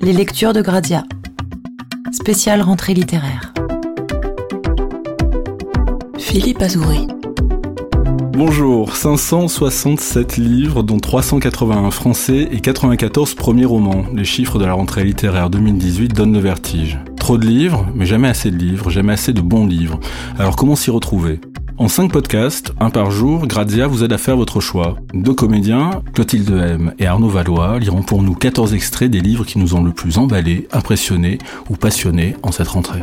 Les lectures de Gradia. Spéciale rentrée littéraire. Philippe Azouri. Bonjour, 567 livres, dont 381 français et 94 premiers romans. Les chiffres de la rentrée littéraire 2018 donnent le vertige. Trop de livres, mais jamais assez de livres, jamais assez de bons livres. Alors comment s'y retrouver? En 5 podcasts, un par jour, Grazia vous aide à faire votre choix. Deux comédiens, Clotilde M et Arnaud Valois, liront pour nous 14 extraits des livres qui nous ont le plus emballés, impressionnés ou passionnés en cette rentrée.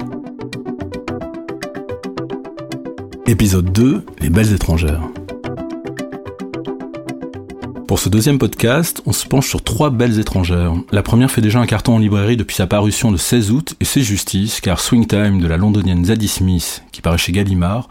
Épisode 2, Les belles étrangères. Pour ce deuxième podcast, on se penche sur trois belles étrangères. La première fait déjà un carton en librairie depuis sa parution le 16 août, et c'est justice, car Swing Time de la londonienne Zadie Smith, qui paraît chez Gallimard,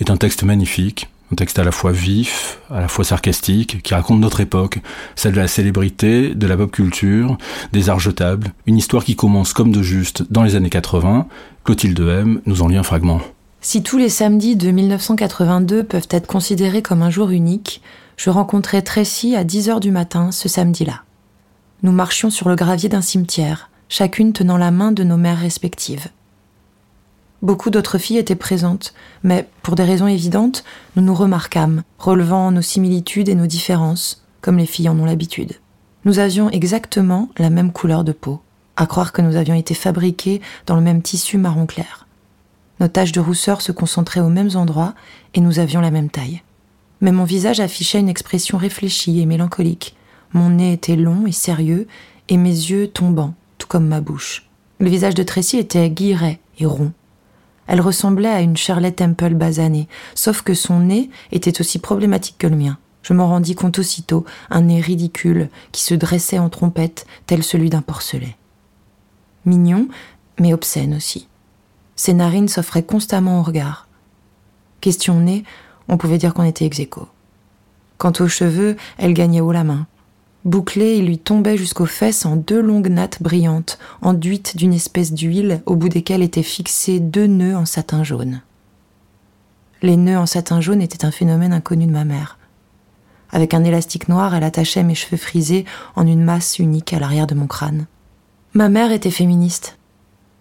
est un texte magnifique, un texte à la fois vif, à la fois sarcastique, qui raconte notre époque, celle de la célébrité, de la pop culture, des arts jetables, une histoire qui commence comme de juste dans les années 80. Clotilde M nous en lit un fragment. Si tous les samedis de 1982 peuvent être considérés comme un jour unique, je rencontrai Tracy à 10 heures du matin ce samedi-là. Nous marchions sur le gravier d'un cimetière, chacune tenant la main de nos mères respectives. Beaucoup d'autres filles étaient présentes, mais pour des raisons évidentes, nous nous remarquâmes, relevant nos similitudes et nos différences, comme les filles en ont l'habitude. Nous avions exactement la même couleur de peau, à croire que nous avions été fabriqués dans le même tissu marron clair. Nos taches de rousseur se concentraient aux mêmes endroits et nous avions la même taille. Mais mon visage affichait une expression réfléchie et mélancolique. Mon nez était long et sérieux et mes yeux tombants, tout comme ma bouche. Le visage de Tracy était guilleret et rond, elle ressemblait à une Charlotte Temple basanée, sauf que son nez était aussi problématique que le mien. Je m'en rendis compte aussitôt, un nez ridicule qui se dressait en trompette, tel celui d'un porcelet. Mignon, mais obscène aussi. Ses narines s'offraient constamment au regard. Question nez, on pouvait dire qu'on était ex Quant aux cheveux, elle gagnait haut la main. Bouclé, il lui tombait jusqu'aux fesses en deux longues nattes brillantes, enduites d'une espèce d'huile au bout desquelles étaient fixés deux nœuds en satin jaune. Les nœuds en satin jaune étaient un phénomène inconnu de ma mère. Avec un élastique noir, elle attachait mes cheveux frisés en une masse unique à l'arrière de mon crâne. Ma mère était féministe.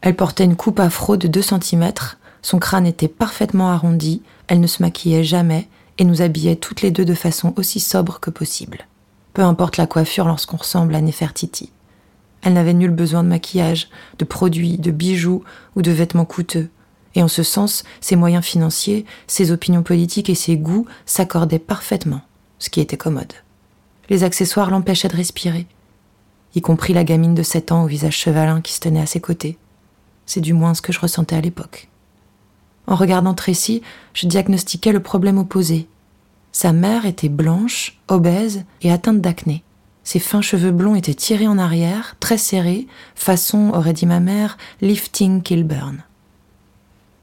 Elle portait une coupe afro de deux centimètres, son crâne était parfaitement arrondi, elle ne se maquillait jamais et nous habillait toutes les deux de façon aussi sobre que possible peu importe la coiffure lorsqu'on ressemble à Nefertiti. Elle n'avait nul besoin de maquillage, de produits, de bijoux ou de vêtements coûteux. Et en ce sens, ses moyens financiers, ses opinions politiques et ses goûts s'accordaient parfaitement, ce qui était commode. Les accessoires l'empêchaient de respirer, y compris la gamine de sept ans au visage chevalin qui se tenait à ses côtés. C'est du moins ce que je ressentais à l'époque. En regardant Tracy, je diagnostiquais le problème opposé, sa mère était blanche, obèse et atteinte d'acné. Ses fins cheveux blonds étaient tirés en arrière, très serrés, façon, aurait dit ma mère, lifting Kilburn.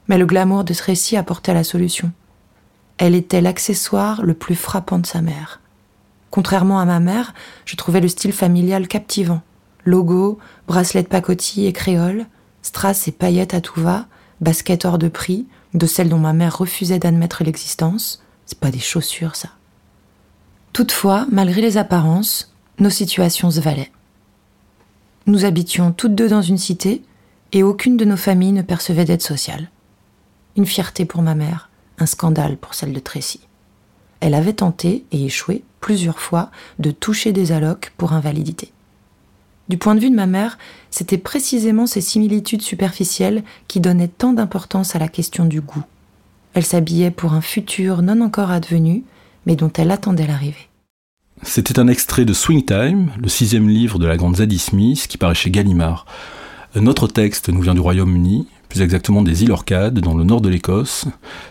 Mais le glamour de Tracy apportait la solution. Elle était l'accessoire le plus frappant de sa mère. Contrairement à ma mère, je trouvais le style familial captivant. Logo, bracelet de pacotille et créole, strass et paillettes à tout va, baskets hors de prix, de celles dont ma mère refusait d'admettre l'existence, c'est pas des chaussures, ça. Toutefois, malgré les apparences, nos situations se valaient. Nous habitions toutes deux dans une cité et aucune de nos familles ne percevait d'aide sociale. Une fierté pour ma mère, un scandale pour celle de Tracy. Elle avait tenté et échoué plusieurs fois de toucher des allocs pour invalidité. Du point de vue de ma mère, c'était précisément ces similitudes superficielles qui donnaient tant d'importance à la question du goût. Elle s'habillait pour un futur non encore advenu, mais dont elle attendait l'arrivée. C'était un extrait de Swing Time, le sixième livre de la grande Zadie Smith, qui paraît chez Gallimard. Notre texte nous vient du Royaume-Uni, plus exactement des îles Orcades, dans le nord de l'Écosse.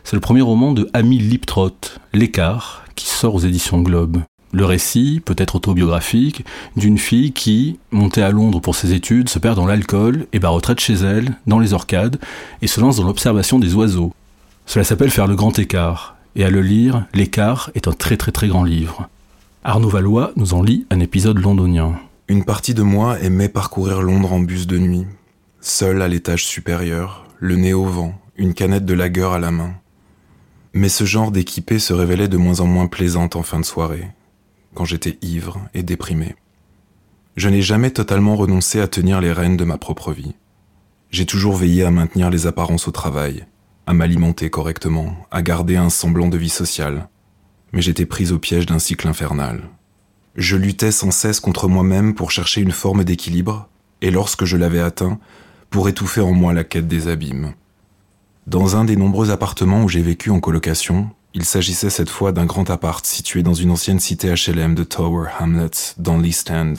C'est le premier roman de Amy Liptrot, L'écart, qui sort aux éditions Globe. Le récit, peut-être autobiographique, d'une fille qui, montée à Londres pour ses études, se perd dans l'alcool et bat retraite chez elle, dans les Orcades, et se lance dans l'observation des oiseaux. Cela s'appelle faire le grand écart, et à le lire, l'écart est un très très très grand livre. Arnaud Valois nous en lit un épisode londonien. Une partie de moi aimait parcourir Londres en bus de nuit, seul à l'étage supérieur, le nez au vent, une canette de lager à la main. Mais ce genre d'équipée se révélait de moins en moins plaisante en fin de soirée, quand j'étais ivre et déprimé. Je n'ai jamais totalement renoncé à tenir les rênes de ma propre vie. J'ai toujours veillé à maintenir les apparences au travail, à m'alimenter correctement, à garder un semblant de vie sociale. Mais j'étais prise au piège d'un cycle infernal. Je luttais sans cesse contre moi-même pour chercher une forme d'équilibre, et lorsque je l'avais atteint, pour étouffer en moi la quête des abîmes. Dans un des nombreux appartements où j'ai vécu en colocation, il s'agissait cette fois d'un grand appart situé dans une ancienne cité HLM de Tower Hamlets, dans l'East End.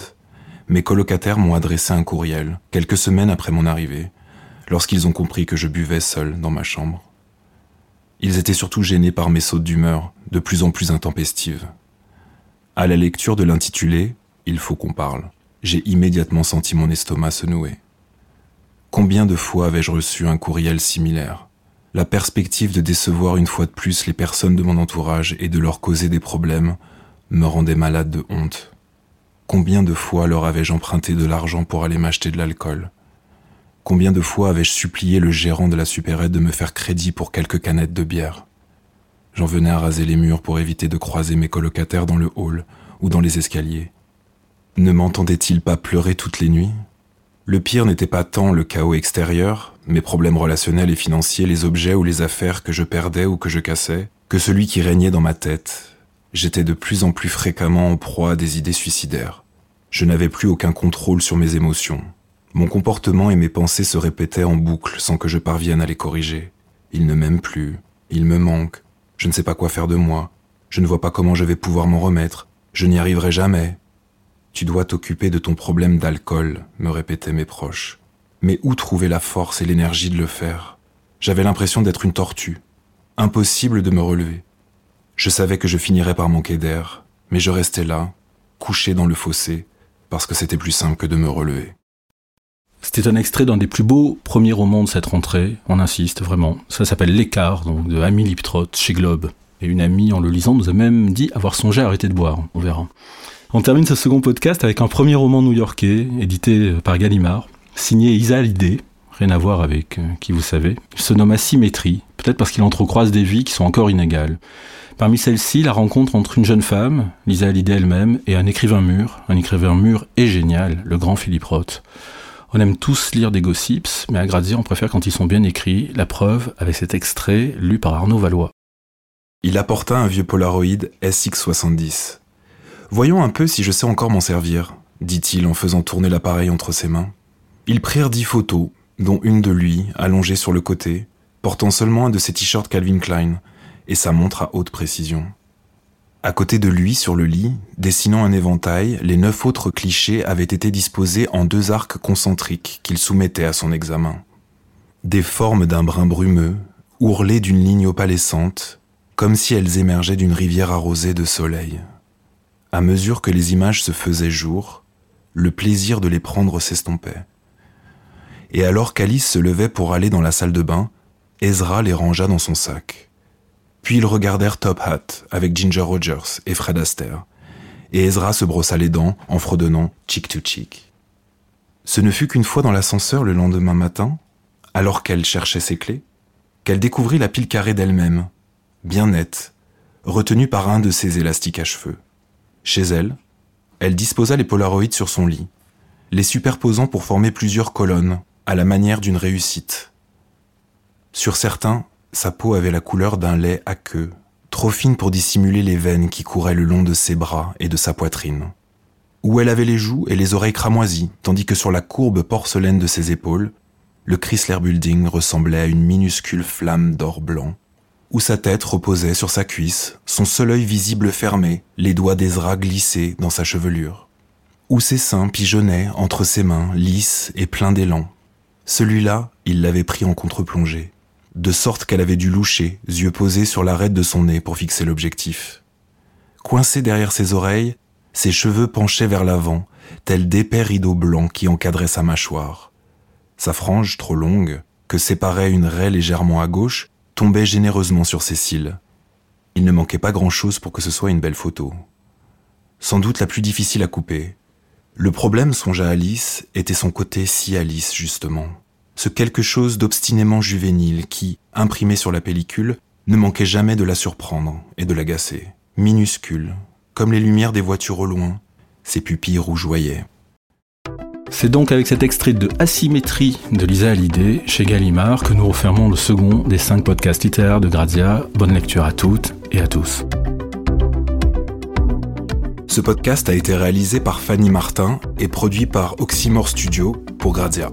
Mes colocataires m'ont adressé un courriel, quelques semaines après mon arrivée, lorsqu'ils ont compris que je buvais seul dans ma chambre. Ils étaient surtout gênés par mes sautes d'humeur, de plus en plus intempestives. À la lecture de l'intitulé Il faut qu'on parle, j'ai immédiatement senti mon estomac se nouer. Combien de fois avais-je reçu un courriel similaire? La perspective de décevoir une fois de plus les personnes de mon entourage et de leur causer des problèmes me rendait malade de honte. Combien de fois leur avais-je emprunté de l'argent pour aller m'acheter de l'alcool? Combien de fois avais-je supplié le gérant de la supérette de me faire crédit pour quelques canettes de bière? J'en venais à raser les murs pour éviter de croiser mes colocataires dans le hall ou dans les escaliers. Ne m'entendait-il pas pleurer toutes les nuits? Le pire n'était pas tant le chaos extérieur, mes problèmes relationnels et financiers, les objets ou les affaires que je perdais ou que je cassais, que celui qui régnait dans ma tête. J'étais de plus en plus fréquemment en proie à des idées suicidaires. Je n'avais plus aucun contrôle sur mes émotions. Mon comportement et mes pensées se répétaient en boucle sans que je parvienne à les corriger. Il ne m'aime plus, il me manque, je ne sais pas quoi faire de moi, je ne vois pas comment je vais pouvoir m'en remettre, je n'y arriverai jamais. Tu dois t'occuper de ton problème d'alcool, me répétaient mes proches. Mais où trouver la force et l'énergie de le faire? J'avais l'impression d'être une tortue. Impossible de me relever. Je savais que je finirais par manquer d'air, mais je restais là, couché dans le fossé, parce que c'était plus simple que de me relever. C'était un extrait d'un des plus beaux premiers romans de cette rentrée, on insiste vraiment. Ça s'appelle L'écart, donc de Amy Liptrot chez Globe. Et une amie, en le lisant, nous a même dit avoir songé à arrêter de boire. On verra. On termine ce second podcast avec un premier roman new-yorkais, édité par Gallimard, signé Isa Hallyday, rien à voir avec euh, qui vous savez. Il se nomme Asymétrie, peut-être parce qu'il entrecroise des vies qui sont encore inégales. Parmi celles-ci, la rencontre entre une jeune femme, Lisa Hallyday elle-même, et un écrivain mûr, un écrivain mûr et génial, le grand Philippe Roth. On aime tous lire des gossips, mais à Grazia, on préfère quand ils sont bien écrits. La preuve avec cet extrait lu par Arnaud Valois. Il apporta un vieux Polaroid SX70. Voyons un peu si je sais encore m'en servir, dit-il en faisant tourner l'appareil entre ses mains. Ils prirent dix photos, dont une de lui, allongée sur le côté, portant seulement un de ses t-shirts Calvin Klein, et sa montre à haute précision. À côté de lui, sur le lit, dessinant un éventail, les neuf autres clichés avaient été disposés en deux arcs concentriques qu'il soumettait à son examen. Des formes d'un brin brumeux, ourlées d'une ligne opalescente, comme si elles émergeaient d'une rivière arrosée de soleil. À mesure que les images se faisaient jour, le plaisir de les prendre s'estompait. Et alors qu'Alice se levait pour aller dans la salle de bain, Ezra les rangea dans son sac. Puis ils regardèrent Top Hat avec Ginger Rogers et Fred Astaire. Et Ezra se brossa les dents en fredonnant Chick to Chick. Ce ne fut qu'une fois dans l'ascenseur le lendemain matin, alors qu'elle cherchait ses clés, qu'elle découvrit la pile carrée d'elle-même, bien nette, retenue par un de ses élastiques à cheveux. Chez elle, elle disposa les polaroïdes sur son lit, les superposant pour former plusieurs colonnes, à la manière d'une réussite. Sur certains, sa peau avait la couleur d'un lait aqueux, trop fine pour dissimuler les veines qui couraient le long de ses bras et de sa poitrine. Où elle avait les joues et les oreilles cramoisies, tandis que sur la courbe porcelaine de ses épaules, le Chrysler Building ressemblait à une minuscule flamme d'or blanc. Où sa tête reposait sur sa cuisse, son seul œil visible fermé, les doigts d'Ezra glissés dans sa chevelure. Où ses seins pigeonnaient entre ses mains, lisses et pleins d'élan. Celui-là, il l'avait pris en contre-plongée de sorte qu'elle avait dû loucher, yeux posés sur l'arête de son nez pour fixer l'objectif. Coincé derrière ses oreilles, ses cheveux penchaient vers l'avant, tels d'épais rideaux blancs qui encadraient sa mâchoire. Sa frange, trop longue, que séparait une raie légèrement à gauche, tombait généreusement sur ses cils. Il ne manquait pas grand-chose pour que ce soit une belle photo. Sans doute la plus difficile à couper. Le problème, songea Alice, était son côté si Alice, justement ce quelque chose d'obstinément juvénile qui, imprimé sur la pellicule, ne manquait jamais de la surprendre et de l'agacer. Minuscule, comme les lumières des voitures au loin, ses pupilles rougeoyaient. C'est donc avec cet extrait de Asymétrie de Lisa Hallyday chez Gallimard que nous refermons le second des cinq podcasts littéraires de Grazia. Bonne lecture à toutes et à tous. Ce podcast a été réalisé par Fanny Martin et produit par Oxymore Studio pour Grazia.